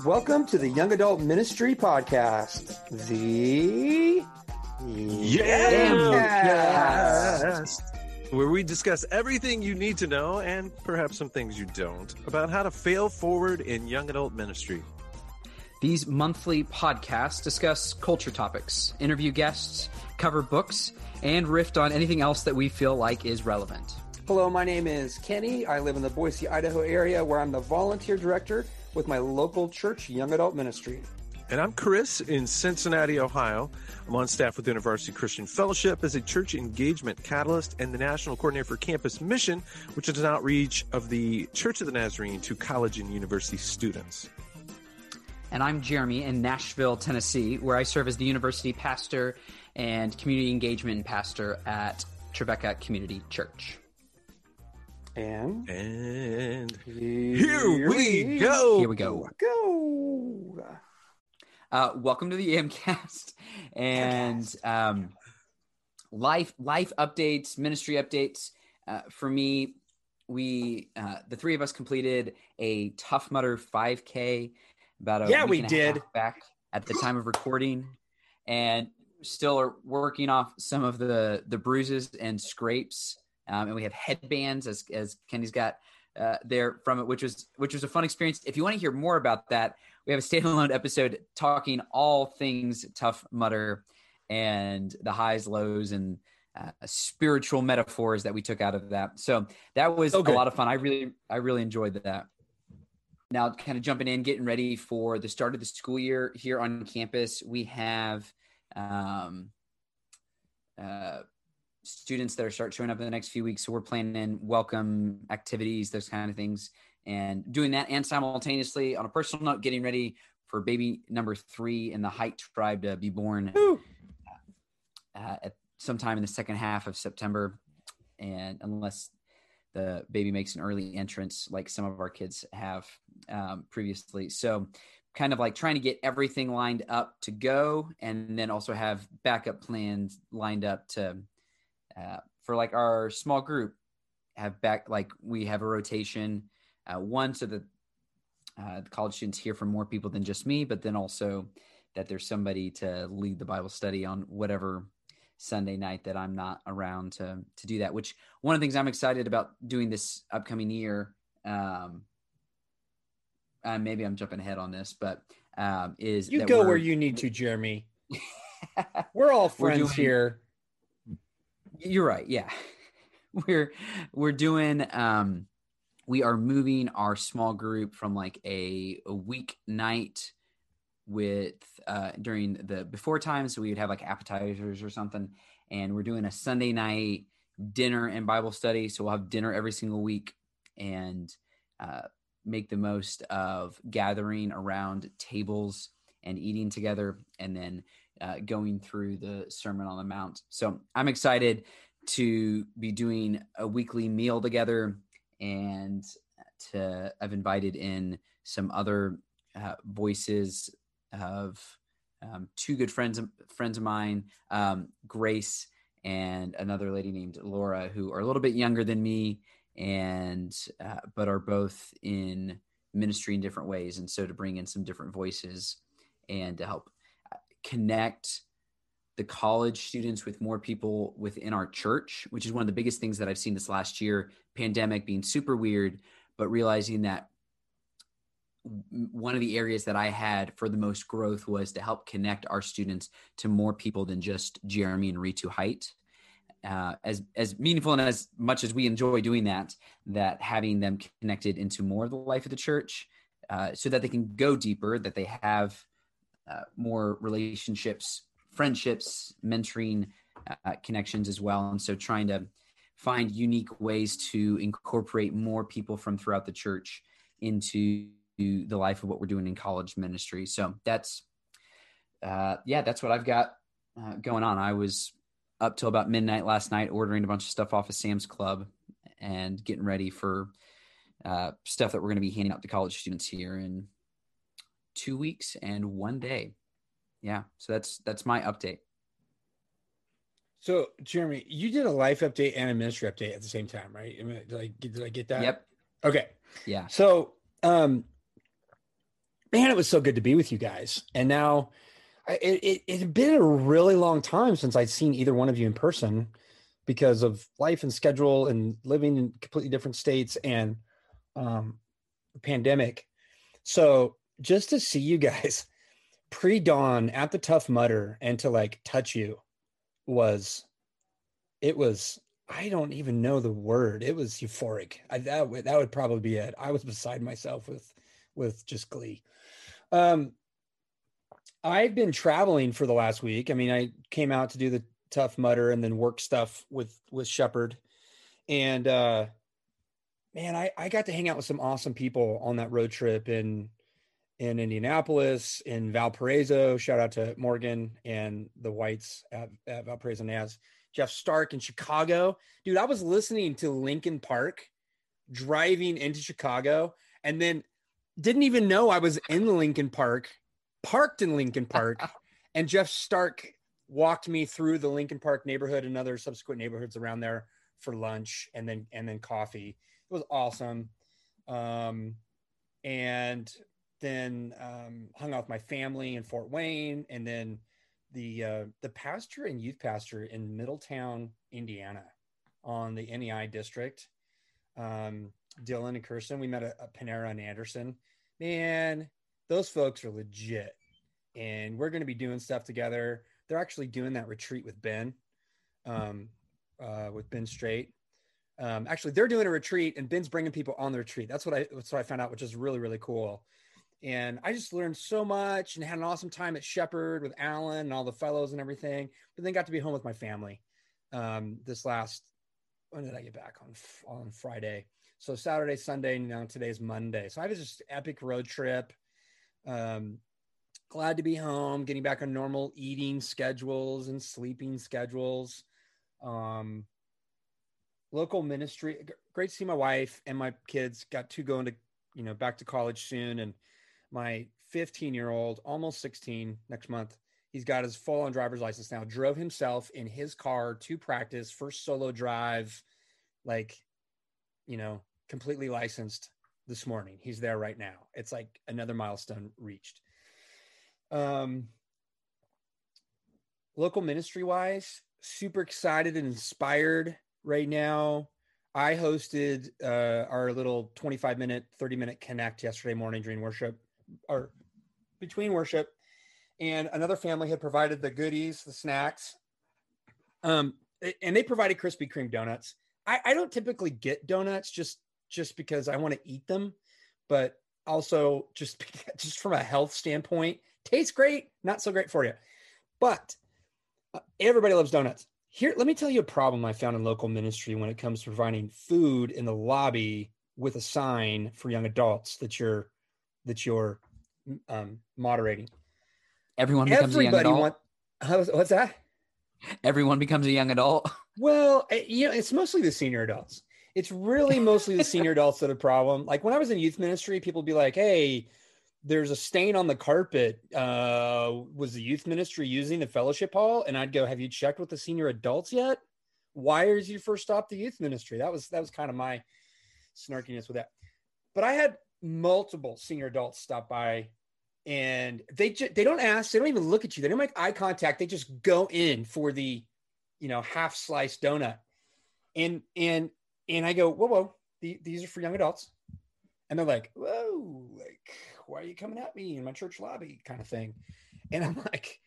Welcome to the Young Adult Ministry Podcast. The Yamcast. Where we discuss everything you need to know and perhaps some things you don't about how to fail forward in young adult ministry. These monthly podcasts discuss culture topics, interview guests, cover books, and riff on anything else that we feel like is relevant. Hello, my name is Kenny. I live in the Boise, Idaho area where I'm the volunteer director with my local church young adult ministry. And I'm Chris in Cincinnati, Ohio. I'm on staff with InterVarsity Christian Fellowship as a church engagement catalyst and the national coordinator for campus mission, which is an outreach of the Church of the Nazarene to college and university students. And I'm Jeremy in Nashville, Tennessee, where I serve as the university pastor and community engagement pastor at Trevecca Community Church. And, And here, here we go. Here we go. Go. Uh, welcome to the YAMcast and um, life life updates, ministry updates. Uh, for me, we uh, the three of us completed a Tough Mudder 5K about a Yeah, week we and a did. half back at the time of recording, and still are working off some of the the bruises and scrapes. Um, and we have headbands as as Kenny's got uh, there from it, which was which was a fun experience. If you want to hear more about that, we have a standalone episode talking all things Tough Mudder and the highs, lows, and uh, spiritual metaphors that we took out of that. So that was So a lot of fun. I really I really enjoyed that. Now, kind of jumping in, getting ready for the start of the school year here on campus, we have um, uh, students that are start showing up in the next few weeks. So we're planning welcome activities, those kind of things, and doing that, and simultaneously, on a personal note, getting ready for baby number three in the Height tribe to be born uh, at sometime in the second half of September, and unless the baby makes an early entrance, like some of our kids have um, previously, so kind of like trying to get everything lined up to go, and then also have backup plans lined up to uh, for like our small group have back like we have a rotation uh, one so that uh, the college students hear from more people than just me but then also that there's somebody to lead the bible study on whatever sunday night that i'm not around to to do that which one of the things i'm excited about doing this upcoming year um uh, maybe i'm jumping ahead on this but um is You go where you need to, Jeremy. We're all We're friends doing- here. You're right. Yeah. We're we're doing um we are moving our small group from like a, a week night with uh during the before time so we would have like appetizers or something and we're doing a Sunday night dinner and Bible study so we'll have dinner every single week and uh make the most of gathering around tables and eating together and then uh, going through the Sermon on the Mount. So I'm excited to be doing a weekly meal together, and to I've invited in some other uh, voices of um, two good friends friends of mine, um, Grace and another lady named Laura, who are a little bit younger than me, and uh, but are both in ministry in different ways, and so to bring in some different voices and to help connect the college students with more people within our church, which is one of the biggest things that I've seen this last year. Pandemic being super weird, but realizing that one of the areas that I had for the most growth was to help connect our students to more people than just Jeremy and Ritu Height. Uh, as as meaningful and as much as we enjoy doing that, that having them connected into more of the life of the church, uh, so that they can go deeper, that they have uh, more relationships, friendships, mentoring uh, connections as well. And so trying to find unique ways to incorporate more people from throughout the church into the life of what we're doing in college ministry. So that's, uh, yeah, that's what I've got uh, going on. I was up till about midnight last night ordering a bunch of stuff off of Sam's Club and getting ready for uh, stuff that we're going to be handing out to college students here in two weeks and one day. Yeah, so that's that's my update. So, Jeremy, you did a life update and a ministry update at the same time, right? I mean, Did I, did I get that? Yep. Okay. Yeah. So, um, man, it was so good to be with you guys. And now it, it, it had been a really long time since I'd seen either one of you in person because of life and schedule and living in completely different states and um, pandemic. So just to see you guys pre dawn at the Tough Mudder and to like touch you was, it was, I don't even know the word. It was euphoric. I, that that would probably be it. I was beside myself with, with just glee. Um, I've been traveling for the last week. I mean, I came out to do the Tough Mudder and then work stuff with with Shepherd. And uh man, I, I got to hang out with some awesome people on that road trip in in Indianapolis, in Valparaiso. Shout out to Morgan and the Whites at, at Valparaiso Naz. Jeff Stark in Chicago. Dude, I was listening to Lincoln Park driving into Chicago and then didn't even know I was in Lincoln Park, parked in Lincoln Park, and Jeff Stark walked me through the Lincoln Park neighborhood and other subsequent neighborhoods around there for lunch and then and then coffee. It was awesome. Um, and then um, hung out with my family in Fort Wayne, and then the uh, the pastor and youth pastor in Middletown, Indiana, on the NEI district. Um, Dylan and Kirsten, we met at, Panera and Anderson. Man, those folks are legit, and we're going to be doing stuff together. They're actually doing that retreat with Ben, um, uh, with Ben Straight. Um, actually, they're doing a retreat, and Ben's bringing people on the retreat. That's what I that's what I found out, which is really really cool. And I just learned so much and had an awesome time at Shepherd with Alan and all the fellows and everything. But then got to be home with my family um, this last. When did I get back on on Friday? So Saturday, Sunday, and now today's Monday. So I was just epic road trip. Um, glad to be home, getting back on normal eating schedules and sleeping schedules. Um, local ministry, great to see my wife and my kids. Got two going to, you know, back to college soon, and my 15 year old, almost 16 next month. He's got his full on driver's license now. Drove himself in his car to practice, first solo drive, like, you know, completely licensed this morning. He's there right now. It's like another milestone reached. Um, local ministry wise, super excited and inspired right now. I hosted uh, our little 25 minute, 30 minute connect yesterday morning during worship or between worship. And another family had provided the goodies, the snacks. Um, and they provided Krispy Kreme donuts. I, I don't typically get donuts just just because I want to eat them, but also just just from a health standpoint, tastes great, not so great for you. But uh, everybody loves donuts. Here, let me tell you a problem I found in local ministry when it comes to providing food in the lobby with a sign for young adults that you're that you're um, moderating. Everyone becomes a young Everybody adult. want what's that? Everyone becomes a young adult. Well, eh, you know, it's mostly the senior adults. It's really mostly the senior adults that are a problem. Like when I was in youth ministry, people would be like, "Hey, there's a stain on the carpet. Uh, was the youth ministry using the fellowship hall?" And I'd go, "Have you checked with the senior adults yet? Why is your first stop the youth ministry?" That was that was kind of my snarkiness with that. But I had multiple senior adults stop by, and they ju- they don't ask, they don't even look at you, they don't make eye contact. They just go in for the you know, half sliced donut. And and and I go, whoa, whoa, the, these are for young adults. And they're like, whoa, like, why are you coming at me in my church lobby? kind of thing. And I'm like,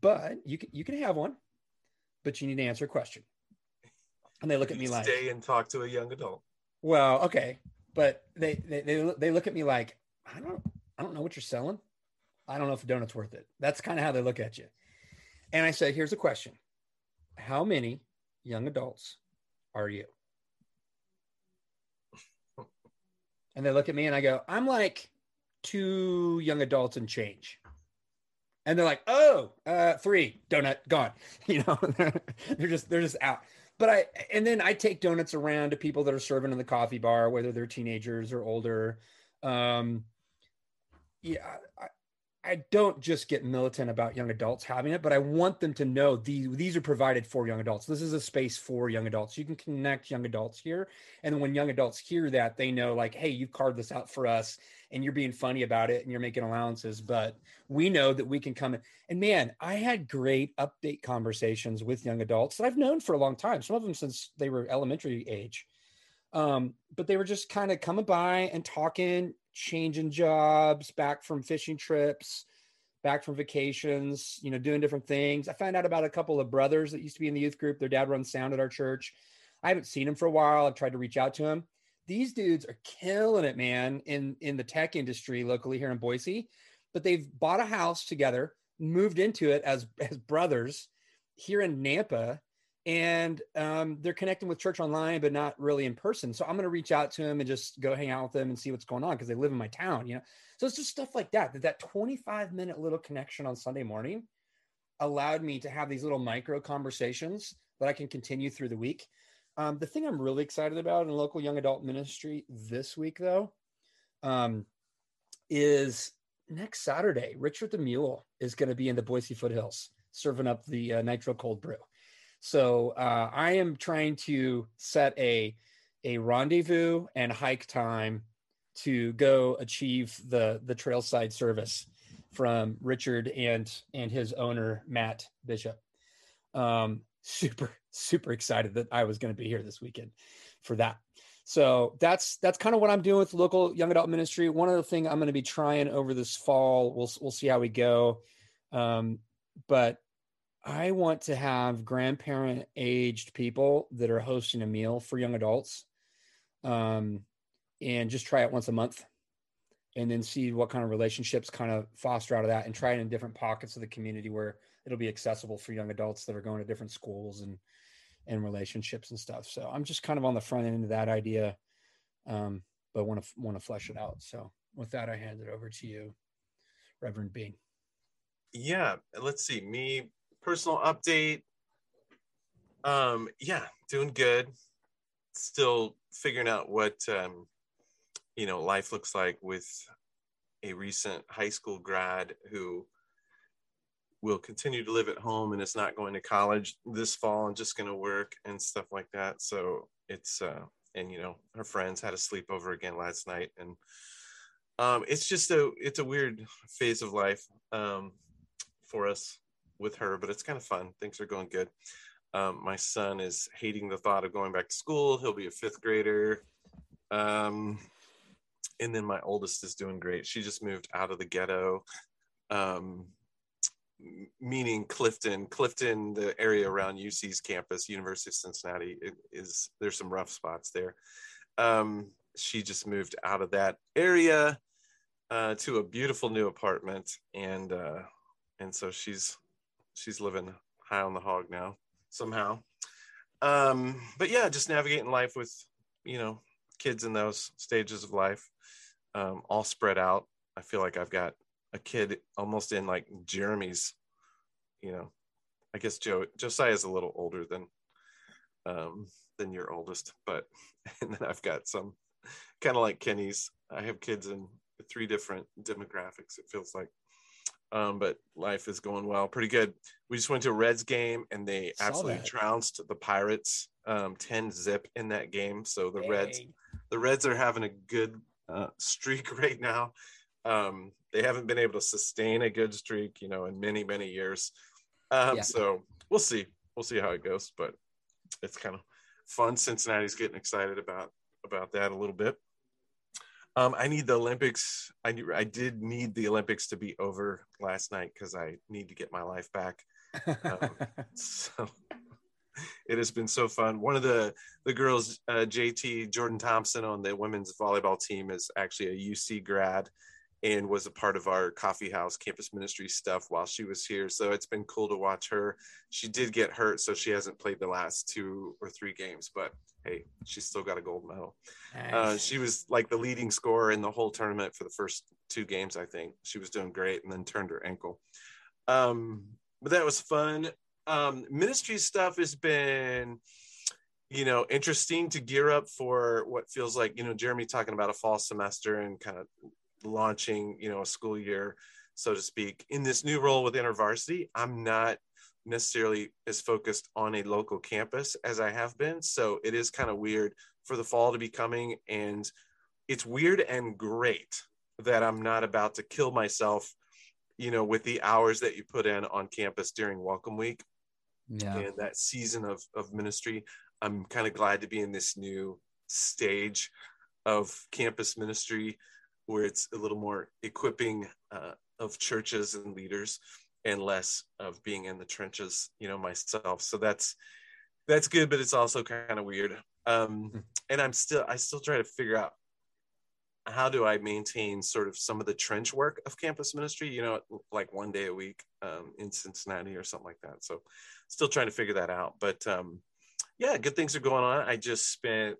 but you can you can have one, but you need to answer a question. And they look at me like, stay and talk to a young adult. well, okay. But they they they, they look at me like, I don't I don't know what you're selling. I don't know if a donut's worth it. That's kind of how they look at you. And I say, here's a question. How many young adults are you? And they look at me and I go, I'm like two young adults and change. And they're like, oh, uh, three donut gone. You know, they're just they're just out. But I and then I take donuts around to people that are serving in the coffee bar, whether they're teenagers or older. Um, yeah, I, I don't just get militant about young adults having it, but I want them to know these these are provided for young adults. This is a space for young adults. You can connect young adults here, and when young adults hear that, they know like, hey, you've carved this out for us, and you're being funny about it, and you're making allowances. But we know that we can come in. And man, I had great update conversations with young adults that I've known for a long time. Some of them since they were elementary age, um, but they were just kind of coming by and talking changing jobs, back from fishing trips, back from vacations, you know, doing different things. I found out about a couple of brothers that used to be in the youth group. Their dad runs sound at our church. I haven't seen him for a while. I've tried to reach out to him. These dudes are killing it, man, in in the tech industry locally here in Boise. But they've bought a house together, moved into it as as brothers here in Nampa, and um, they're connecting with church online, but not really in person. So I'm going to reach out to them and just go hang out with them and see what's going on because they live in my town, you know. So it's just stuff like that. That that 25 minute little connection on Sunday morning allowed me to have these little micro conversations that I can continue through the week. Um, the thing I'm really excited about in local young adult ministry this week, though, um, is next Saturday. Richard the Mule is going to be in the Boise foothills serving up the uh, nitro cold brew. So uh, I am trying to set a a rendezvous and hike time to go achieve the the trailside service from Richard and and his owner Matt Bishop. Um, super super excited that I was going to be here this weekend for that. So that's that's kind of what I'm doing with local young adult ministry. One other thing I'm going to be trying over this fall. We'll we'll see how we go. Um, but I want to have grandparent aged people that are hosting a meal for young adults um, and just try it once a month and then see what kind of relationships kind of foster out of that and try it in different pockets of the community where it'll be accessible for young adults that are going to different schools and and relationships and stuff. So I'm just kind of on the front end of that idea, um, but want to want to flesh it out. So with that, I hand it over to you, Reverend Bean. Yeah, let's see. Me personal update. Um, yeah, doing good. Still figuring out what um, you know life looks like with a recent high school grad who will continue to live at home and is not going to college this fall and just going to work and stuff like that. So it's uh, and you know her friends had a sleepover again last night and um, it's just a it's a weird phase of life um, for us with her, but it's kind of fun. Things are going good. Um, my son is hating the thought of going back to school. He'll be a fifth grader. Um, and then my oldest is doing great. She just moved out of the ghetto, um, meaning Clifton. Clifton, the area around UC's campus, University of Cincinnati, is there's some rough spots there. Um, she just moved out of that area uh, to a beautiful new apartment, and uh, and so she's she's living high on the hog now somehow. Um, but yeah, just navigating life with, you know, kids in those stages of life, um, all spread out. I feel like I've got a kid almost in like Jeremy's, you know, I guess Joe Josiah is a little older than um than your oldest, but and then I've got some kind of like Kenny's. I have kids in three different demographics, it feels like um, but life is going well, pretty good. We just went to a Reds game and they absolutely trounced the Pirates, um, ten zip in that game. So the Dang. Reds, the Reds are having a good uh, streak right now. Um, they haven't been able to sustain a good streak, you know, in many many years. Um, yeah. So we'll see, we'll see how it goes, but it's kind of fun. Cincinnati's getting excited about about that a little bit. Um, I need the Olympics. I I did need the Olympics to be over last night because I need to get my life back. Um, so it has been so fun. One of the the girls, uh, JT Jordan Thompson on the women's volleyball team, is actually a UC grad and was a part of our coffee house campus ministry stuff while she was here. So it's been cool to watch her. She did get hurt, so she hasn't played the last two or three games, but hey, she's still got a gold medal. Nice. Uh, she was like the leading scorer in the whole tournament for the first two games, I think. She was doing great and then turned her ankle. Um, but that was fun. Um, ministry stuff has been, you know, interesting to gear up for what feels like, you know, Jeremy talking about a fall semester and kind of launching, you know, a school year, so to speak. In this new role with InterVarsity, I'm not necessarily as focused on a local campus as I have been. So it is kind of weird for the fall to be coming. And it's weird and great that I'm not about to kill myself, you know, with the hours that you put in on campus during welcome week Yeah. and that season of, of ministry. I'm kind of glad to be in this new stage of campus ministry where it's a little more equipping uh, of churches and leaders and less of being in the trenches you know myself so that's that's good but it's also kind of weird um and i'm still i still try to figure out how do i maintain sort of some of the trench work of campus ministry you know like one day a week um, in cincinnati or something like that so still trying to figure that out but um yeah good things are going on i just spent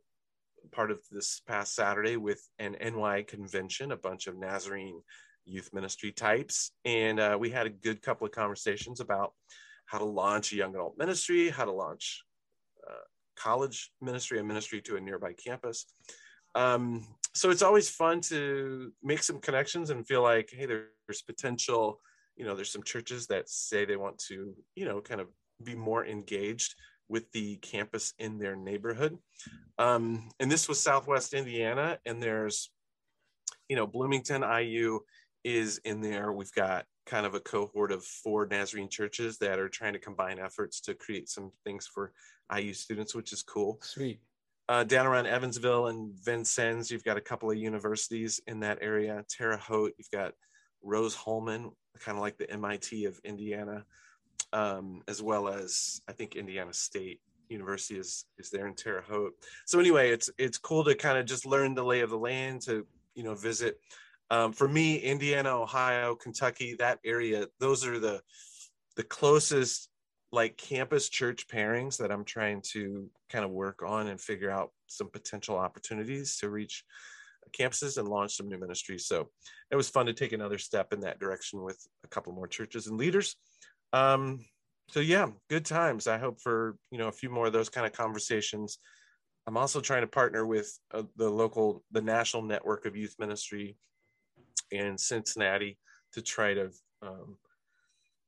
part of this past saturday with an ny convention a bunch of nazarene youth ministry types. And uh, we had a good couple of conversations about how to launch a young adult ministry, how to launch uh, college ministry, a ministry to a nearby campus. Um, so it's always fun to make some connections and feel like, hey, there's potential. You know, there's some churches that say they want to, you know, kind of be more engaged with the campus in their neighborhood. Um, and this was Southwest Indiana, and there's, you know, Bloomington IU is in there. We've got kind of a cohort of four Nazarene churches that are trying to combine efforts to create some things for IU students, which is cool. Sweet. Uh, down around Evansville and Vincennes, you've got a couple of universities in that area. Terre Haute, you've got Rose Hulman, kind of like the MIT of Indiana, um, as well as I think Indiana State University is is there in Terre Haute. So anyway, it's it's cool to kind of just learn the lay of the land to you know visit um, for me, Indiana, Ohio, Kentucky, that area, those are the the closest like campus church pairings that I'm trying to kind of work on and figure out some potential opportunities to reach campuses and launch some new ministries. So it was fun to take another step in that direction with a couple more churches and leaders. Um, so yeah, good times. I hope for you know a few more of those kind of conversations. I'm also trying to partner with uh, the local, the national network of youth ministry in Cincinnati to try to um,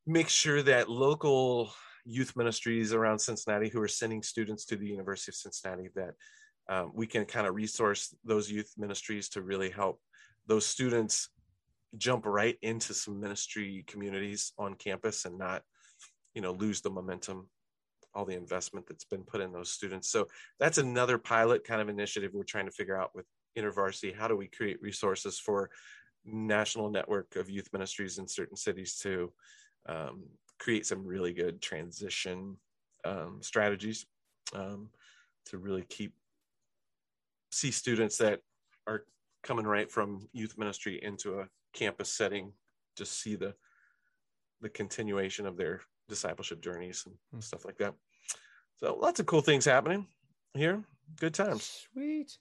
make sure that local youth ministries around Cincinnati who are sending students to the University of Cincinnati that um, we can kind of resource those youth ministries to really help those students jump right into some ministry communities on campus and not you know lose the momentum all the investment that's been put in those students. So that's another pilot kind of initiative we're trying to figure out with intervarsity. How do we create resources for national network of youth ministries in certain cities to um, create some really good transition um, strategies um, to really keep see students that are coming right from youth ministry into a campus setting just see the the continuation of their discipleship journeys and Hmm. stuff like that so lots of cool things happening here good times Sweet.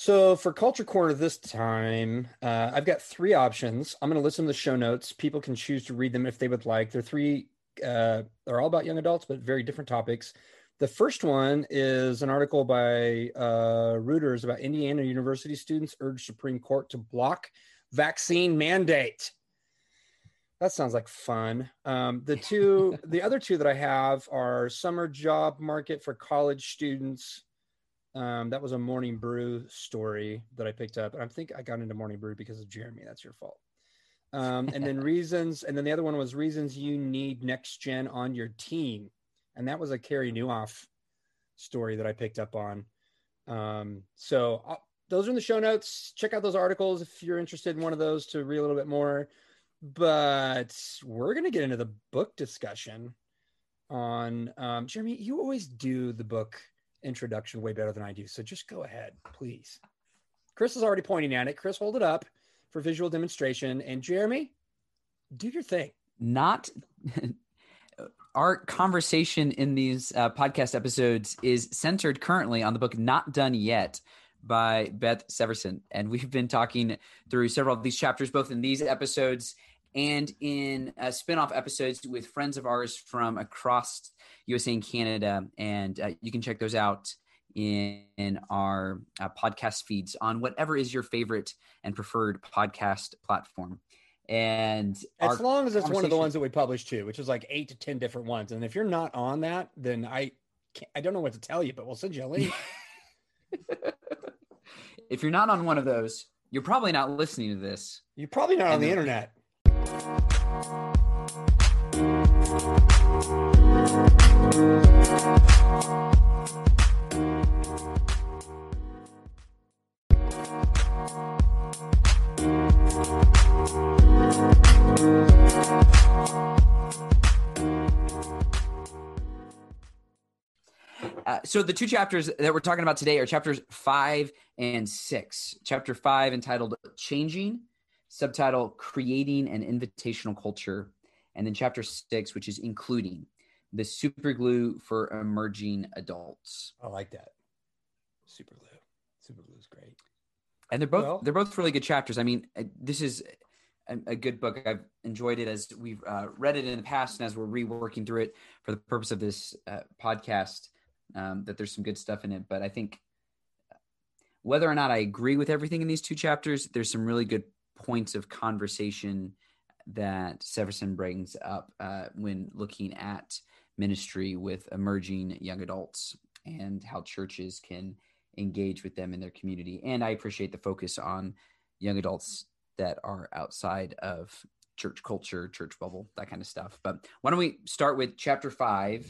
So for Culture Corner this time, uh, I've got three options. I'm going to list them in the show notes. People can choose to read them if they would like. They're three. Uh, they're all about young adults, but very different topics. The first one is an article by uh, Reuters about Indiana University students urge Supreme Court to block vaccine mandate. That sounds like fun. Um, the two, the other two that I have are summer job market for college students. Um, that was a Morning Brew story that I picked up, and I think I got into Morning Brew because of Jeremy. That's your fault. Um, and then reasons, and then the other one was reasons you need next gen on your team, and that was a Carey Nieuwhof story that I picked up on. Um, so uh, those are in the show notes. Check out those articles if you're interested in one of those to read a little bit more. But we're gonna get into the book discussion on um, Jeremy. You always do the book introduction way better than I do, so just go ahead, please. Chris is already pointing at it. Chris, hold it up for visual demonstration, and Jeremy, do your thing. not our conversation in these uh, podcast episodes is centered currently on the book not done yet by Beth Seversen and we've been talking through several of these chapters both in these episodes and in uh, spin-off episodes with friends of ours from across usa and canada and uh, you can check those out in, in our uh, podcast feeds on whatever is your favorite and preferred podcast platform. And as long as it's one of the ones that we publish too, which is like eight to ten different ones. And if you're not on that, then I I don't know what to tell you, but we'll send you a link. if you're not on one of those, you're probably not listening to this. You're probably not and on the, the internet. Uh, so the two chapters that we're talking about today are chapters five and six. Chapter five entitled "Changing," subtitle "Creating an Invitational Culture," and then chapter six, which is "Including," the super glue for emerging adults. I like that. Super glue. Super glue is great. And they're both well, they're both really good chapters. I mean, uh, this is a, a good book. I've enjoyed it as we've uh, read it in the past, and as we're reworking through it for the purpose of this uh, podcast, um, that there's some good stuff in it. But I think whether or not I agree with everything in these two chapters, there's some really good points of conversation that Seversen brings up uh, when looking at ministry with emerging young adults and how churches can engage with them in their community. And I appreciate the focus on young adults that are outside of church culture, church bubble, that kind of stuff. But why don't we start with chapter five,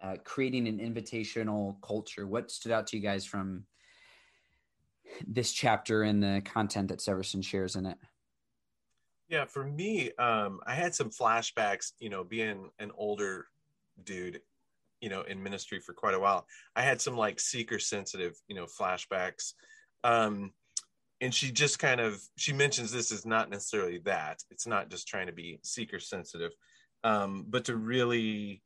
uh, creating an invitational culture? What stood out to you guys from this chapter and the content that Seversen shares in it? Yeah, for me, um, I had some flashbacks, you know, being an older dude you know in ministry for quite a while. I had some like seeker sensitive you know flashbacks. Um and she just kind of she mentions this is not necessarily that. It's not just trying to be seeker sensitive. Um but to really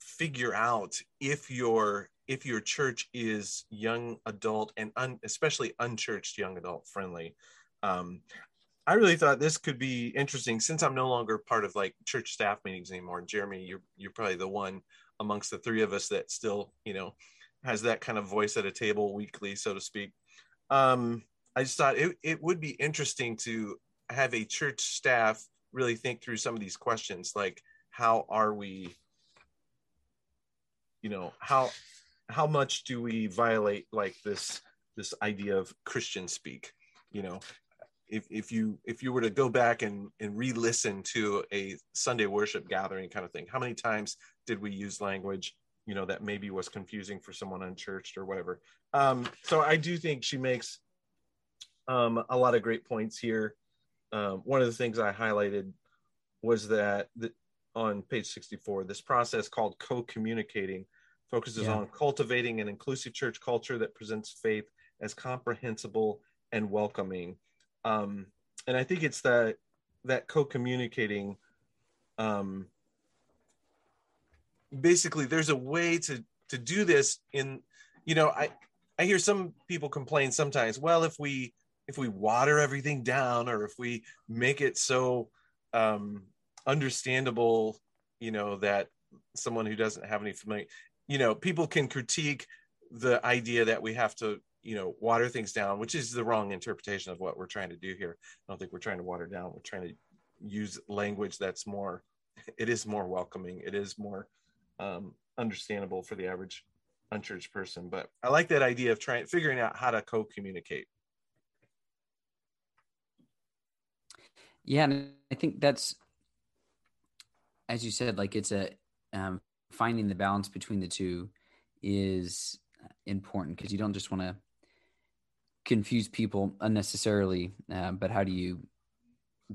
figure out if your if your church is young adult and un, especially unchurched young adult friendly um I really thought this could be interesting since I'm no longer part of like church staff meetings anymore. Jeremy, you're you're probably the one amongst the three of us that still, you know, has that kind of voice at a table weekly, so to speak. Um, I just thought it, it would be interesting to have a church staff really think through some of these questions, like how are we, you know, how how much do we violate like this this idea of Christian speak? You know, if, if you if you were to go back and, and re-listen to a sunday worship gathering kind of thing how many times did we use language you know that maybe was confusing for someone unchurched or whatever um, so i do think she makes um, a lot of great points here um, one of the things i highlighted was that the, on page 64 this process called co-communicating focuses yeah. on cultivating an inclusive church culture that presents faith as comprehensible and welcoming um, and I think it's that that co-communicating. Um, basically, there's a way to to do this in, you know, I I hear some people complain sometimes. Well, if we if we water everything down, or if we make it so um, understandable, you know, that someone who doesn't have any familiar, you know, people can critique the idea that we have to you know water things down which is the wrong interpretation of what we're trying to do here. I don't think we're trying to water down. We're trying to use language that's more it is more welcoming. It is more um, understandable for the average unchurched person. But i like that idea of trying figuring out how to co-communicate. Yeah and i think that's as you said like it's a um, finding the balance between the two is important because you don't just want to confuse people unnecessarily, uh, but how do you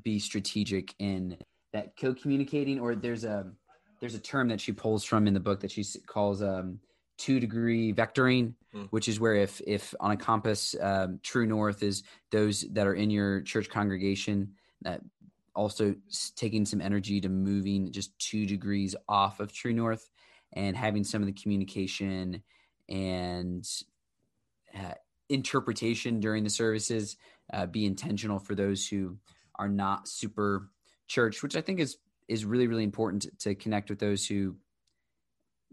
be strategic in that co-communicating? Or there's a there's a term that she pulls from in the book that she calls um, two degree vectoring, mm. which is where if if on a compass, um, true north is those that are in your church congregation that also taking some energy to moving just two degrees off of true north and having some of the communication and uh, interpretation during the services uh, be intentional for those who are not super church which i think is is really really important to connect with those who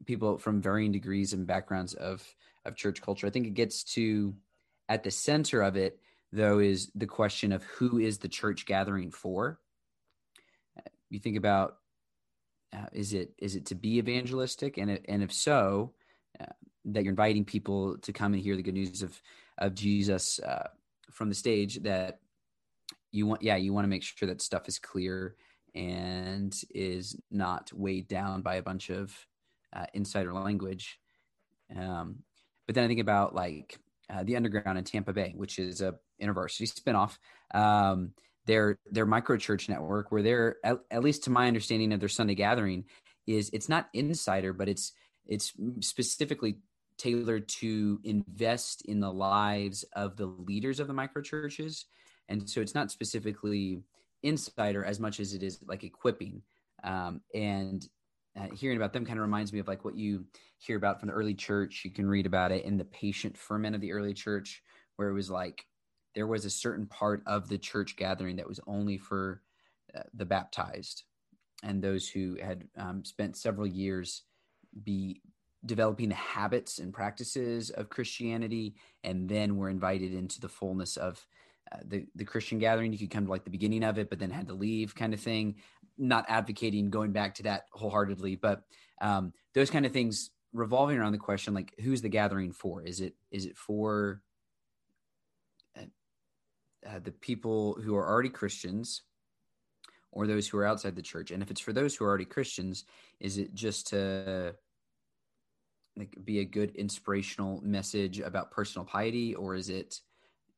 people from varying degrees and backgrounds of of church culture. I think it gets to at the center of it though is the question of who is the church gathering for. You think about uh, is it is it to be evangelistic? And and if so uh, that you're inviting people to come and hear the good news of of Jesus uh, from the stage that you want yeah you want to make sure that stuff is clear and is not weighed down by a bunch of uh, insider language. Um, but then i think about like uh, the underground in tampa bay which is a university spinoff. Um, their their micro church network where they're at, at least to my understanding of their sunday gathering is it's not insider but it's it's specifically tailored to invest in the lives of the leaders of the micro churches. And so it's not specifically insider as much as it is like equipping. Um, and uh, hearing about them kind of reminds me of like what you hear about from the early church. You can read about it in the patient ferment of the early church where it was like there was a certain part of the church gathering that was only for uh, the baptized and those who had um, spent several years be developing the habits and practices of Christianity, and then were invited into the fullness of uh, the the Christian gathering. You could come to like the beginning of it, but then had to leave, kind of thing. Not advocating going back to that wholeheartedly, but um, those kind of things revolving around the question like who's the gathering for? Is it is it for uh, the people who are already Christians? Or those who are outside the church, and if it's for those who are already Christians, is it just to like be a good inspirational message about personal piety, or is it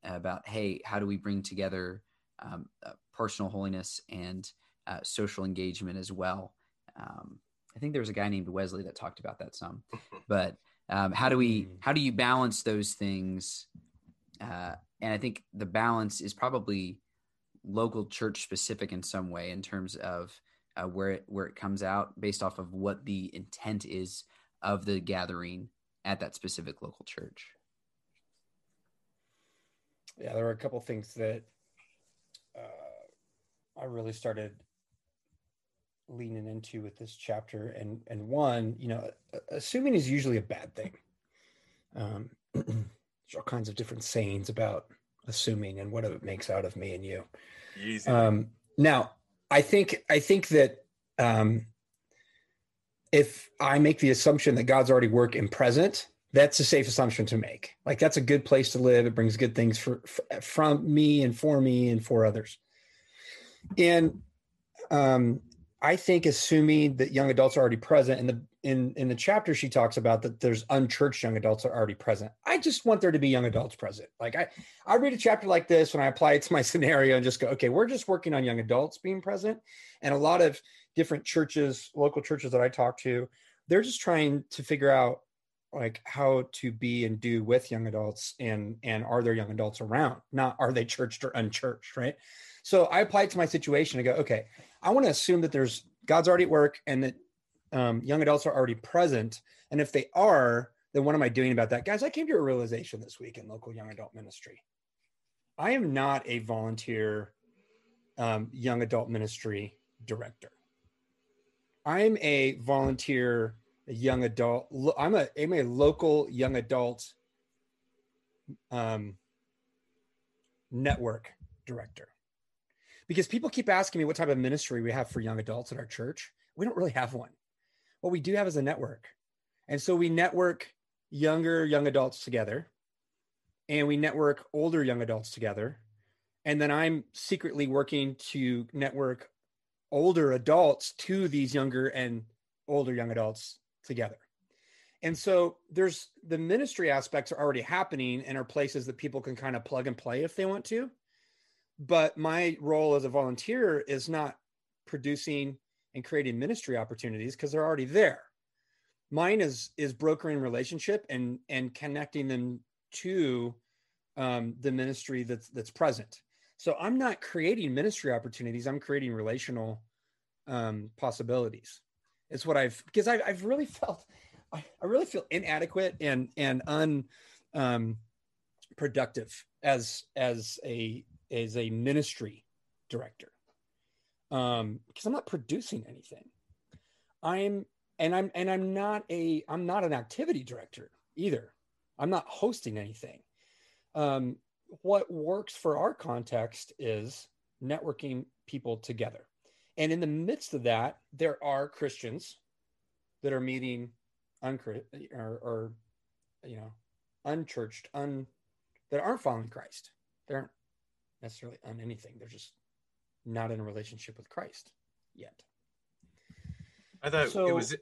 about hey, how do we bring together um, uh, personal holiness and uh, social engagement as well? Um, I think there was a guy named Wesley that talked about that some, but um, how do we how do you balance those things? Uh, and I think the balance is probably local church specific in some way in terms of uh, where it where it comes out based off of what the intent is of the gathering at that specific local church. Yeah, there were a couple things that uh, I really started leaning into with this chapter, and and one, you know, assuming is usually a bad thing. Um, there's all kinds of different sayings about assuming and what it makes out of me and you. Easy. Um, now, I think I think that um, if I make the assumption that God's already work in present, that's a safe assumption to make. Like that's a good place to live. It brings good things for, for from me and for me and for others. And um, I think assuming that young adults are already present in the in in the chapter she talks about that there's unchurched young adults are already present. I just want there to be young adults present. Like I I read a chapter like this when I apply it to my scenario and just go, okay, we're just working on young adults being present. And a lot of different churches, local churches that I talk to, they're just trying to figure out like how to be and do with young adults and and are there young adults around not are they churched or unchurched right so i apply it to my situation and go okay i want to assume that there's god's already at work and that um, young adults are already present. And if they are then what am i doing about that? Guys i came to a realization this week in local young adult ministry. I am not a volunteer um, young adult ministry director. I'm a volunteer young adult. I'm a I'm a local young adult um, network director because people keep asking me what type of ministry we have for young adults at our church. We don't really have one. What we do have is a network, and so we network younger young adults together, and we network older young adults together, and then I'm secretly working to network older adults to these younger and older young adults together. And so there's the ministry aspects are already happening and are places that people can kind of plug and play if they want to. But my role as a volunteer is not producing and creating ministry opportunities because they're already there. Mine is is brokering relationship and and connecting them to um, the ministry that's that's present. So I'm not creating ministry opportunities. I'm creating relational um, possibilities. It's what I've because I've, I've really felt I, I really feel inadequate and and un um, productive as as a as a ministry director um because i'm not producing anything i'm and i'm and i'm not a i'm not an activity director either I'm not hosting anything. Um, what works for our context is networking people together. And in the midst of that, there are Christians that are meeting unchr- or, or you know, unchurched, un that aren't following Christ. They aren't necessarily on anything. They're just not in a relationship with Christ yet. I thought So- it was.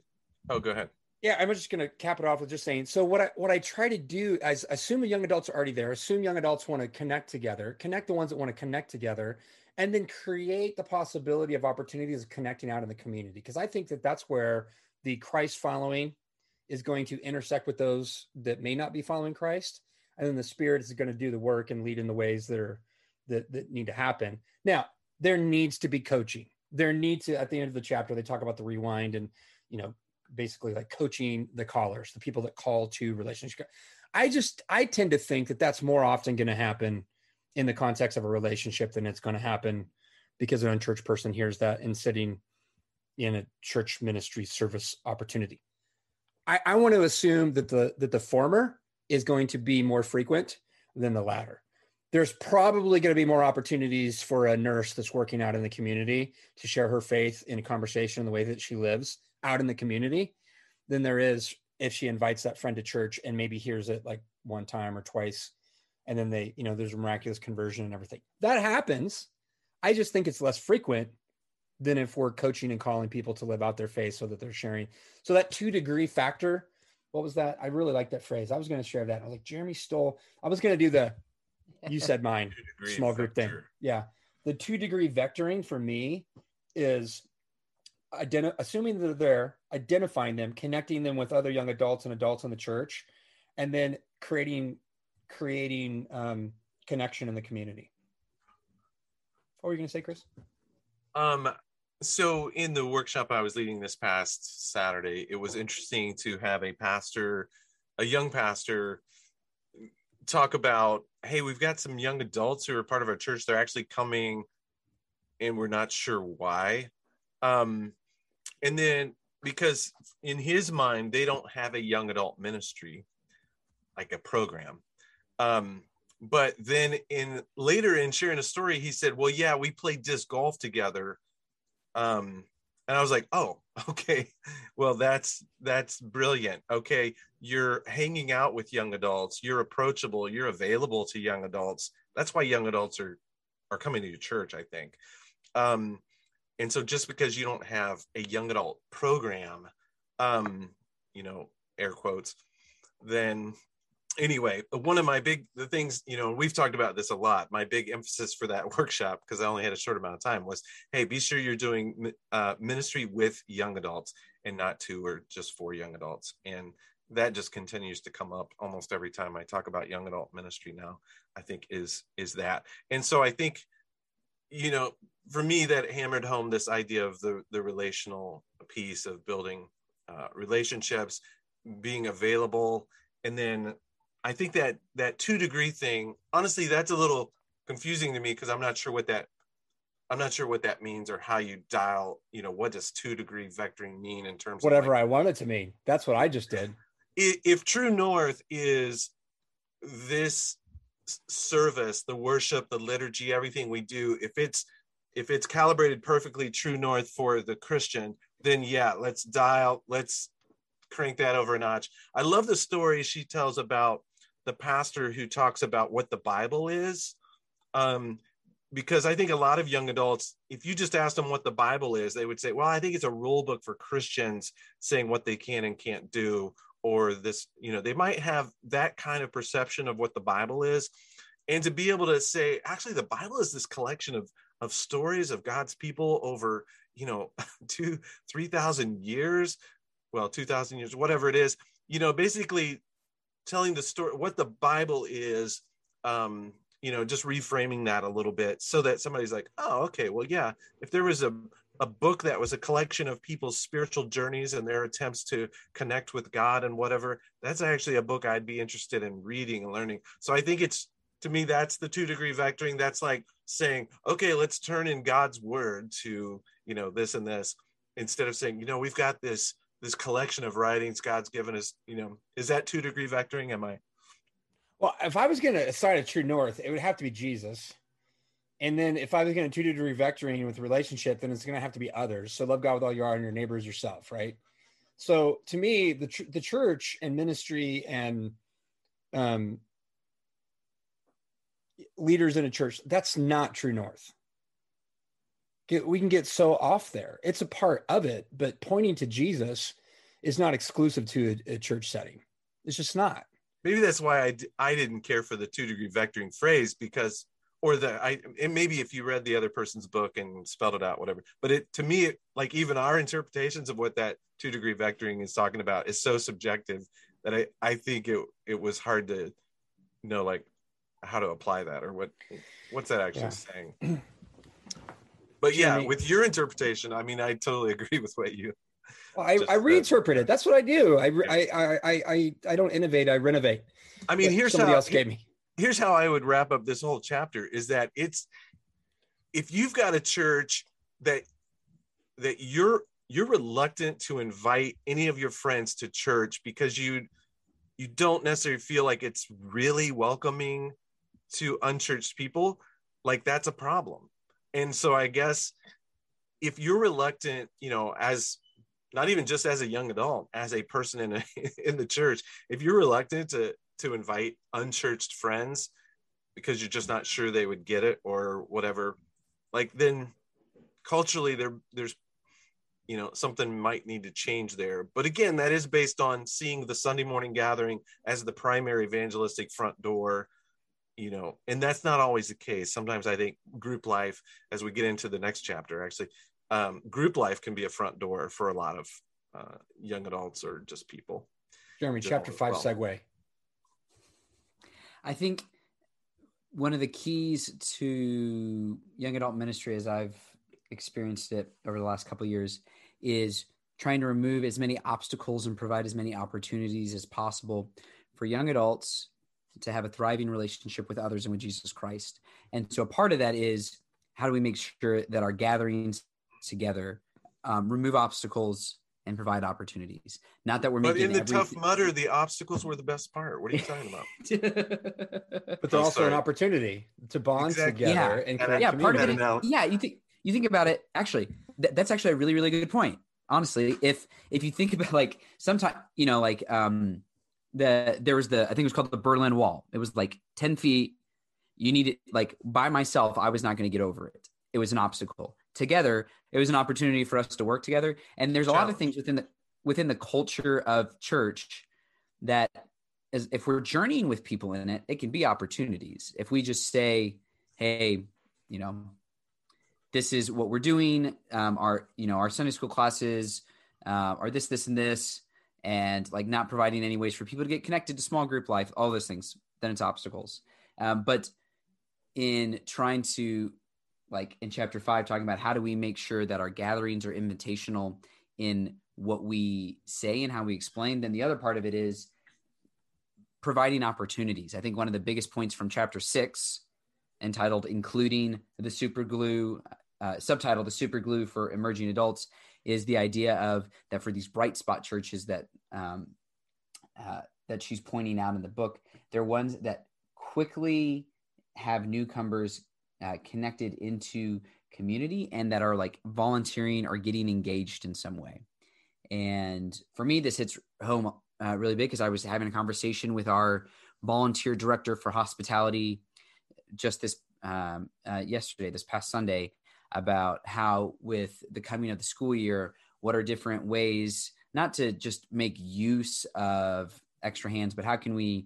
Oh, go ahead. Yeah, I'm just going to cap it off with just saying. So what I what I try to do is assume the young adults are already there. Assume young adults want to connect together. Connect the ones that want to connect together, and then create the possibility of opportunities of connecting out in the community. Because I think that that's where the Christ following is going to intersect with those that may not be following Christ, and then the Spirit is going to do the work and lead in the ways that are that that need to happen. Now there needs to be coaching. There needs to at the end of the chapter they talk about the rewind and you know basically like coaching the callers, the people that call to relationship. I just I tend to think that that's more often going to happen in the context of a relationship than it's going to happen because an unchurched person hears that and sitting in a church ministry service opportunity. I, I want to assume that the that the former is going to be more frequent than the latter. There's probably going to be more opportunities for a nurse that's working out in the community to share her faith in a conversation in the way that she lives out in the community than there is if she invites that friend to church and maybe hears it like one time or twice and then they you know there's a miraculous conversion and everything. That happens. I just think it's less frequent than if we're coaching and calling people to live out their faith so that they're sharing. So that two degree factor what was that? I really like that phrase. I was going to share that. I was like jeremy stole i was going to do the you said mine small group thing. Yeah. The two degree vectoring for me is identi- assuming that they're there, identifying them, connecting them with other young adults and adults in the church, and then creating creating um, connection in the community. What were you going to say, Chris? Um, so in the workshop I was leading this past Saturday, it was interesting to have a pastor, a young pastor, talk about, hey, we've got some young adults who are part of our church. They're actually coming, and we're not sure why. Um, and then because in his mind, they don't have a young adult ministry, like a program. Um, but then in later in sharing a story, he said, "Well, yeah, we played disc golf together." Um, and I was like, "Oh, okay. Well, that's that's brilliant. Okay, you're hanging out with young adults. You're approachable. You're available to young adults. That's why young adults are are coming to your church, I think. Um, and so just because you don't have a young adult program, um, you know, air quotes, then anyway, one of my big the things, you know, we've talked about this a lot. My big emphasis for that workshop, because I only had a short amount of time, was hey, be sure you're doing uh, ministry with young adults and not to or just for young adults. And that just continues to come up almost every time I talk about young adult ministry now. I think is is that, and so I think, you know, for me that hammered home this idea of the the relational piece of building uh, relationships, being available, and then I think that that two degree thing, honestly, that's a little confusing to me because I'm not sure what that I'm not sure what that means or how you dial, you know, what does two degree vectoring mean in terms Whatever of like, I want it to mean. That's what I just did. i- if true north is this service the worship the liturgy everything we do if it's if it's calibrated perfectly true north for the christian then yeah let's dial let's crank that over a notch i love the story she tells about the pastor who talks about what the bible is um because i think a lot of young adults if you just ask them what the bible is they would say well i think it's a rule book for christians saying what they can and can't do or this you know they might have that kind of perception of what the bible is. And to be able to say actually the bible is this collection of of stories of god's people over you know two three thousand years well two thousand years whatever it is you know basically telling the story what the bible is um you know just reframing that a little bit so that somebody's like oh okay well yeah if there was a a book that was a collection of people's spiritual journeys and their attempts to connect with God and whatever, that's actually a book I'd be interested in reading and learning. So I think it's to me that's the two degree vectoring. That's like saying, okay, let's turn in God's word to, you know, this and this instead of saying, you know, we've got this this collection of writings God's given us, you know, is that two degree vectoring? Am I Well, if I was going to assign a true north, it would have to be Jesus. And then if I was going to two degree vectoring with relationship, then it's going to have to be others. So love God with all your heart and your neighbors yourself, right? So to me, the ch- the church and ministry and um, leaders in a church, that's not true north. Get, we can get so off there. It's a part of it, but pointing to Jesus is not exclusive to a, a church setting. It's just not. Maybe that's why I d- I didn't care for the two degree vectoring phrase because or the I and maybe if you read the other person's book and spelled it out whatever but it to me it, like even our interpretations of what that two degree vectoring is talking about is so subjective that I I think it it was hard to know like how to apply that or what what's that actually Yeah. saying but yeah Jimmy- with your interpretation I mean I totally agree with what you Well, I, Just I reinterpret it. That's what I do. I, Yeah. I, I, I, I, I don't innovate. I renovate. I mean here's somebody how else gave me. here's how I would wrap up this whole chapter is that it's if you've got a church that that you're you're reluctant to invite any of your friends to church because you you don't necessarily feel like it's really welcoming to unchurched people like that's a problem and so i guess if you're reluctant you know as not even just as a young adult as a person in a, in the church if you're reluctant to to invite unchurched friends because you're just not sure they would get it or whatever like then culturally there there's you know something might need to change there. But again that is based on seeing the sunday morning gathering as the primary evangelistic front door you know and that's not always the case sometimes i think group life as we get into the next chapter actually um, group life can be a front door for a lot of uh, young adults or just people Jeremy, chapter five well. segue. I think one of the keys to young adult ministry, as I've experienced it over the last couple of years, is trying to remove as many obstacles and provide as many opportunities as possible for young adults to have a thriving relationship with others and with Jesus Christ. And so a part of that is how do we make sure that our gatherings together um, remove obstacles and provide opportunities? Not that we're but making in the every- tough mudder the obstacles were the best part what are you talking about But they're also sorry. an opportunity to bond Exactly. together Yeah. and And create yeah, part of That it. analogy. Yeah, you think you think about it. Actually, th- that's actually a really really good point. Honestly, if if you think about like sometimes you know like um the there was the I think it was called the Berlin Wall. It was like ten feet. You need needed like by myself, I was not going to get over it. It was an obstacle. Together, it was an opportunity for us to work together. And there's a lot of things within the within the culture of church that as if we're journeying with people in it, it can be opportunities. If we just say, "Hey, you know, this is what we're doing. Um, our you know our Sunday school classes uh, are this, this, and this, and like not providing any ways for people to get connected to small group life, all those things. Then it's obstacles. Um, but in trying to like in chapter five, talking about how do we make sure that our gatherings are invitational in what we say and how we explain, then the other part of it is providing opportunities. I think one of the biggest points from chapter six, entitled "Including the Super Glue," uh, subtitle "The Super Glue for Emerging Adults," is the idea of that for these bright spot churches that um, uh, that she's pointing out in the book, they're ones that quickly have newcomers uh, connected into community and that are like volunteering or getting engaged in some way. And for me, this hits home uh, really big because I was having a conversation with our volunteer director for hospitality just this um, uh, yesterday, this past Sunday, about how with the coming of the school year, what are different ways not to just make use of extra hands, but how can we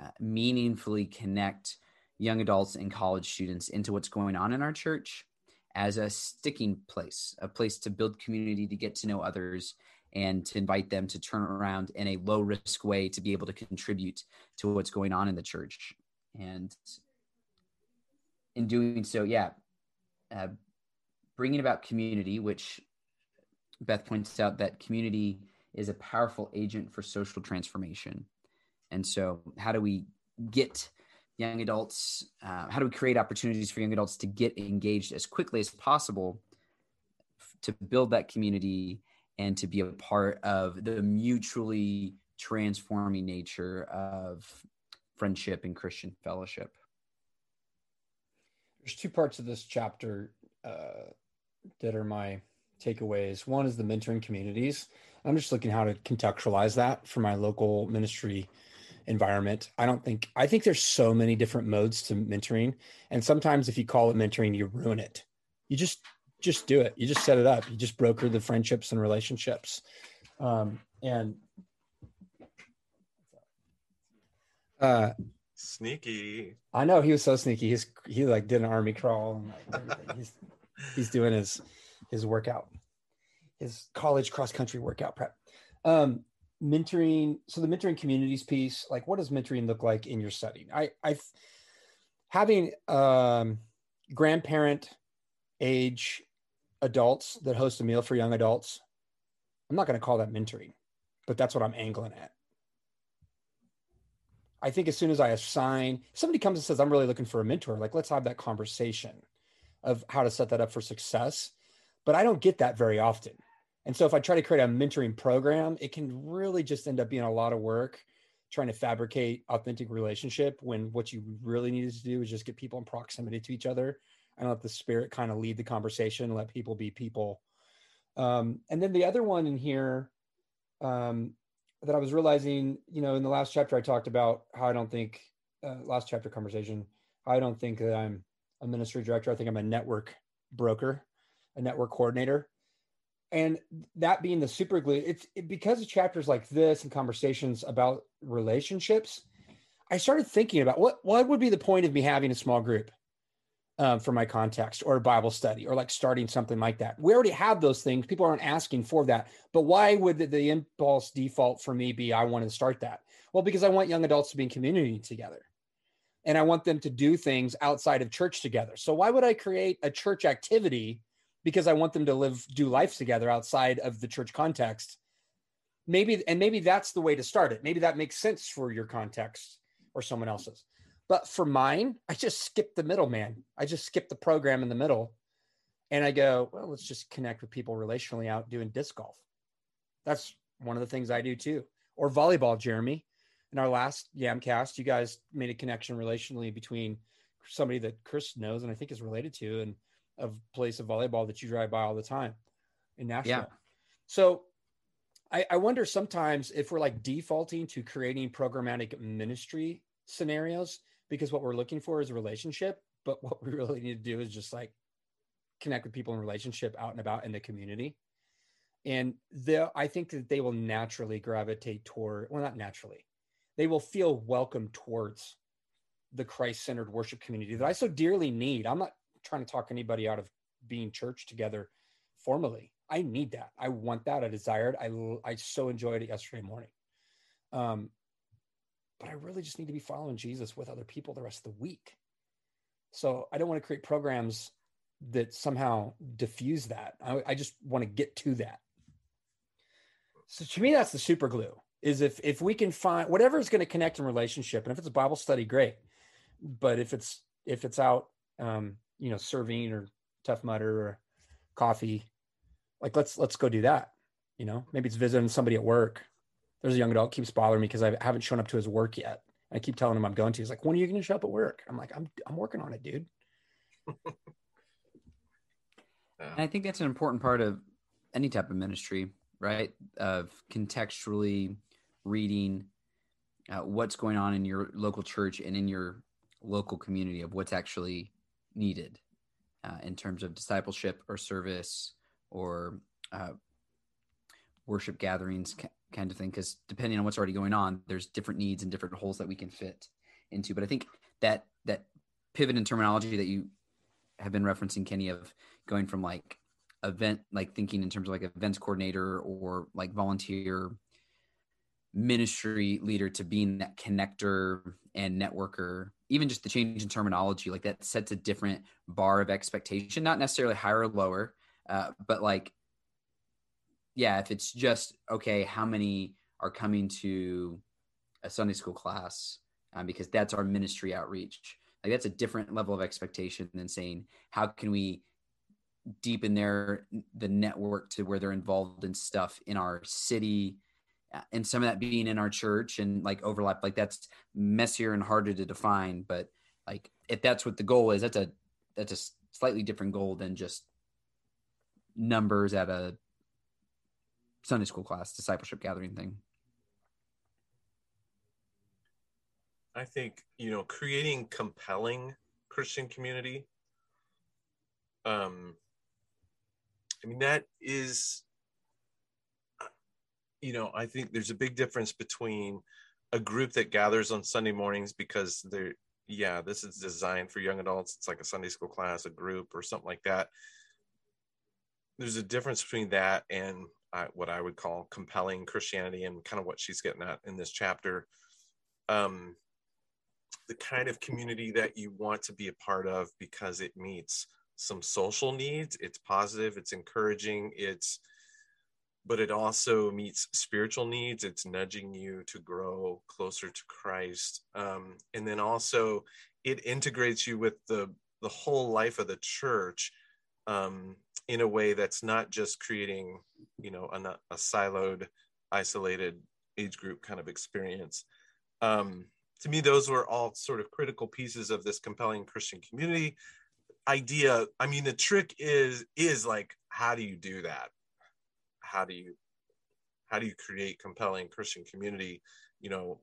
uh, meaningfully connect young adults and college students into what's going on in our church as a sticking place, a place to build community, to get to know others, and to invite them to turn around in a low risk way to be able to contribute to what's going on in the church. And in doing so, yeah, uh, bringing about community, which Beth points out that community is a powerful agent for social transformation. And so, how do we get young adults? Uh, how do we create opportunities for young adults to get engaged as quickly as possible to build that community and to be a part of the mutually transforming nature of friendship and Christian fellowship. There's two parts of this chapter uh, that are my takeaways. One is the mentoring communities. I'm just looking how to contextualize that for my local ministry environment. I don't think I think there's so many different modes to mentoring, and sometimes if you call it mentoring, you ruin it. You just just do it. You just set it up. You just broker the friendships and relationships. Um, and uh, sneaky. I know he was so sneaky. He's he like did an army crawl and like he's he's doing his his workout, his college cross country workout prep. Um, mentoring. So the mentoring communities piece, like what does mentoring look like in your setting? I I've having um grandparent age adults that host a meal for young adults. I'm not going to call that mentoring, but that's what I'm angling at. I think as soon as I assign, somebody comes and says, I'm really looking for a mentor, like let's have that conversation of how to set that up for success. But I don't get that very often. And so if I try to create a mentoring program, it can really just end up being a lot of work trying to fabricate authentic relationship when what you really needed to do is just get people in proximity to each other and let the spirit kind of lead the conversation, let people be people. Um, and then the other one in here um, that I was realizing, you know, in the last chapter, I talked about how I don't think, uh, last chapter conversation, I don't think that I'm a ministry director. I think I'm a network broker, a network coordinator. And that being the super glue, it's it, because of chapters like this and conversations about relationships. I started thinking about what what would be the point of me having a small group um, for my context or a Bible study or like starting something like that. We already have those things. People aren't asking for that. But why would the, the impulse default for me be I want to start that? Well, because I want young adults to be in community together and I want them to do things outside of church together. So why would I create a church activity because I want them to live do life together outside of the church context? Maybe and maybe that's the way to start it. Maybe that makes sense for your context or someone else's. But for mine, I just skip the middleman. I just skip the program in the middle. And I go, well, let's just connect with people relationally out doing disc golf. That's one of the things I do too. Or volleyball, Jeremy. In our last YAMcast, you guys made a connection relationally between somebody that Chris knows and I think is related to and a place of volleyball that you drive by all the time in Nashville. Yeah. So I, I wonder sometimes if we're like defaulting to creating programmatic ministry scenarios because what we're looking for is a relationship but what we really need to do is just like connect with people in relationship out and about in the community and the i think that they will naturally gravitate toward well not naturally they will feel welcome towards the christ-centered worship community that i so dearly need. I'm not trying to talk anybody out of being church together formally. I need that. I want that. I desired i i so enjoyed it yesterday morning. Um but I really just need to be following Jesus with other people the rest of the week. So I don't want to create programs that somehow diffuse that. I, I just want to get to that. So to me, that's the super glue is if, if we can find whatever is going to connect in relationship. And if it's a Bible study, great. But if it's, if it's out, um, you know, serving or Tough Mudder or coffee, like let's, let's go do that. You know, maybe it's visiting somebody at work there's a young adult keeps bothering me because I haven't shown up to his work yet. I keep telling him I'm going to. He's like, when are you going to show up at work? I'm like, I'm I'm working on it, dude. and I think that's an important part of any type of ministry, right? Of contextually reading uh, what's going on in your local church and in your local community of what's actually needed uh, in terms of discipleship or service or uh, worship gatherings kind of thing because depending on what's already going on there's different needs and different holes that we can fit into. But i think that that pivot in terminology that you have been referencing kenny of going from like event like thinking in terms of like events coordinator or like volunteer ministry leader to being that connector and networker even just the change in terminology like that sets a different bar of expectation not necessarily higher or lower uh, but like yeah, if it's just okay, how many are coming to a Sunday school class um, because that's our ministry outreach. Like that's a different level of expectation than saying how can we deepen their the network to where they're involved in stuff in our city and some of that being in our church and like overlap like that's messier and harder to define but like if that's what the goal is that's a that's a slightly different goal than just numbers at a sunday school class discipleship gathering thing. I think you know creating compelling christian community um i mean that is you know, I think there's a big difference between a group that gathers on Sunday mornings because they're, yeah, this is designed for young adults. It's like a Sunday school class, a group, or something like that. There's a difference between that and uh, what I would call compelling Christianity and kind of what she's getting at in this chapter. Um, the kind of community that you want to be a part of because it meets some social needs. It's positive, it's encouraging, it's but it also meets spiritual needs. It's nudging you to grow closer to Christ. Um, and then also it integrates you with the, the whole life of the church um, in a way that's not just creating, you know, a, a siloed, isolated age group kind of experience. Um, to me, those were all sort of critical pieces of this compelling Christian community idea. I mean, the trick is, is like, how do you do that? How do you how do you create compelling christian community you know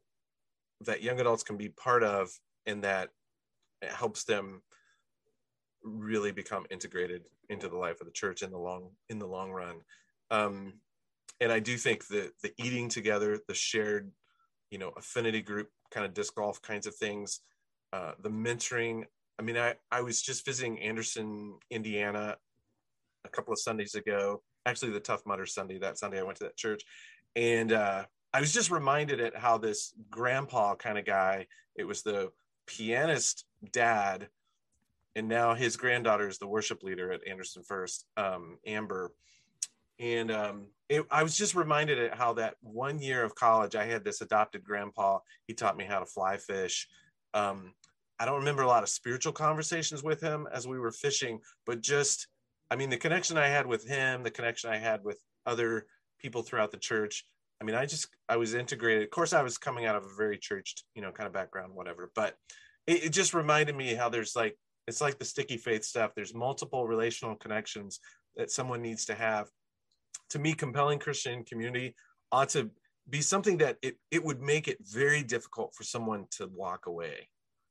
that young adults can be part of and that it helps them really become integrated into the life of the church in the long in the long run. Um, and i do think that the eating together the shared you know affinity group kind of disc golf kinds of things uh, the mentoring. I mean i i was just visiting anderson indiana a couple of sundays ago actually the Tough Mudder Sunday. That Sunday I went to that church, and uh, I was just reminded at how this grandpa kind of guy. It was the pianist dad, and now his granddaughter is the worship leader at Anderson First, um, Amber. And um, it, I was just reminded at how that one year of college, I had this adopted grandpa. He taught me how to fly fish. Um, I don't remember a lot of spiritual conversations with him as we were fishing, but just I mean, the connection I had with him, the connection I had with other people throughout the church. I mean, I just I was integrated. Of course, I was coming out of a very churched, you know, kind of background, whatever. But it, it just reminded me how there's like it's like the sticky faith stuff. There's multiple relational connections that someone needs to have. To me, compelling Christian community ought to be something that it, it would make it very difficult for someone to walk away,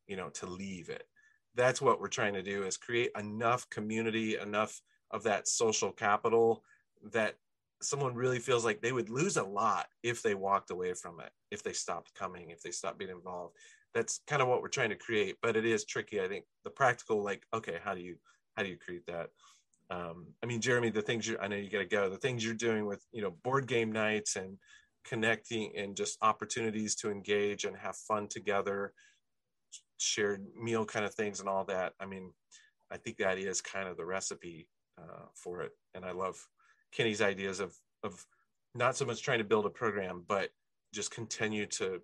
you know, to leave it. That's what we're trying to do is create enough community, enough of that social capital that someone really feels like they would lose a lot if they walked away from it, if they stopped coming, if they stopped being involved. That's kind of what we're trying to create, but it is tricky. I think the practical, like, okay, how do you how do you create that? Um, I mean, Jeremy, the things you I know you got to go. The things you're doing with you know board game nights and connecting and just opportunities to engage and have fun together, shared meal kind of things and all that. I mean, I think that is kind of the recipe uh, for it. And I love Kenny's ideas of of not so much trying to build a program, but just continue to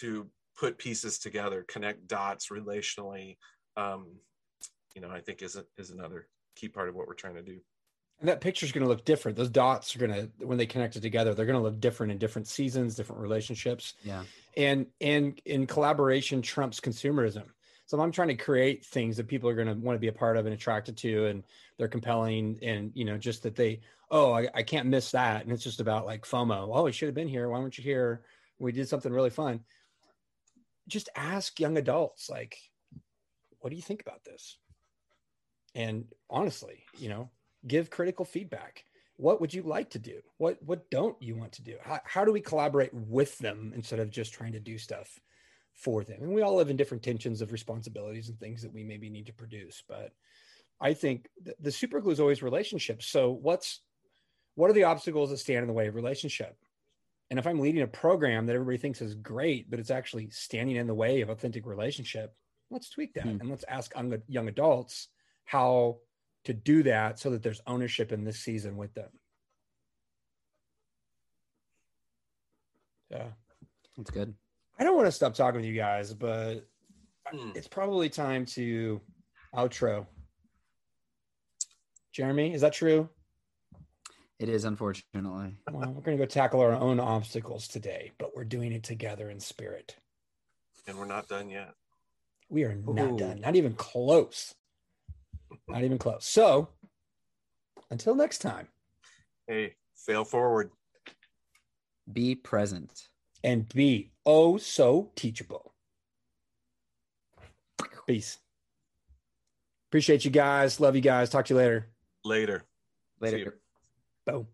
to put pieces together, connect dots relationally. Um, you know, I think is a, is another key part of what we're trying to do. And that picture is going to look different. Those dots are going to, when they connect it together, they're going to look different in different seasons, different relationships. Yeah. And and in collaboration trumps consumerism. So I'm trying to create things that people are going to want to be a part of and attracted to, and they're compelling, and you know, just that they, oh, I, I can't miss that, and it's just about like FOMO. Oh, we should have been here. Why weren't you here? We did something really fun. Just ask young adults, like, what do you think about this? And honestly, you know, give critical feedback what would you like to do what what don't you want to do how, how do we collaborate with them instead of just trying to do stuff for them. And we all live in different tensions of responsibilities and things that we maybe need to produce. But I think the, the super glue is always relationships. So what's what are the obstacles that stand in the way of relationship? And if I'm leading a program that everybody thinks is great, but it's actually standing in the way of authentic relationship, let's tweak that hmm. and let's ask young adults how to do that so that there's ownership in this season with them. Yeah. That's good. I don't want to stop talking with you guys, but mm. it's probably time to outro. Jeremy, is that true? It is unfortunately. Well, we're going to go tackle our own obstacles today, but we're doing it together in spirit. And we're not done yet. We are not Ooh. done, not even close. Not even close. So, until next time, Hey, fail forward. Be present. And be oh so teachable. Peace. Appreciate you guys. Love you guys. Talk to you later. Later. Later. you. Boom.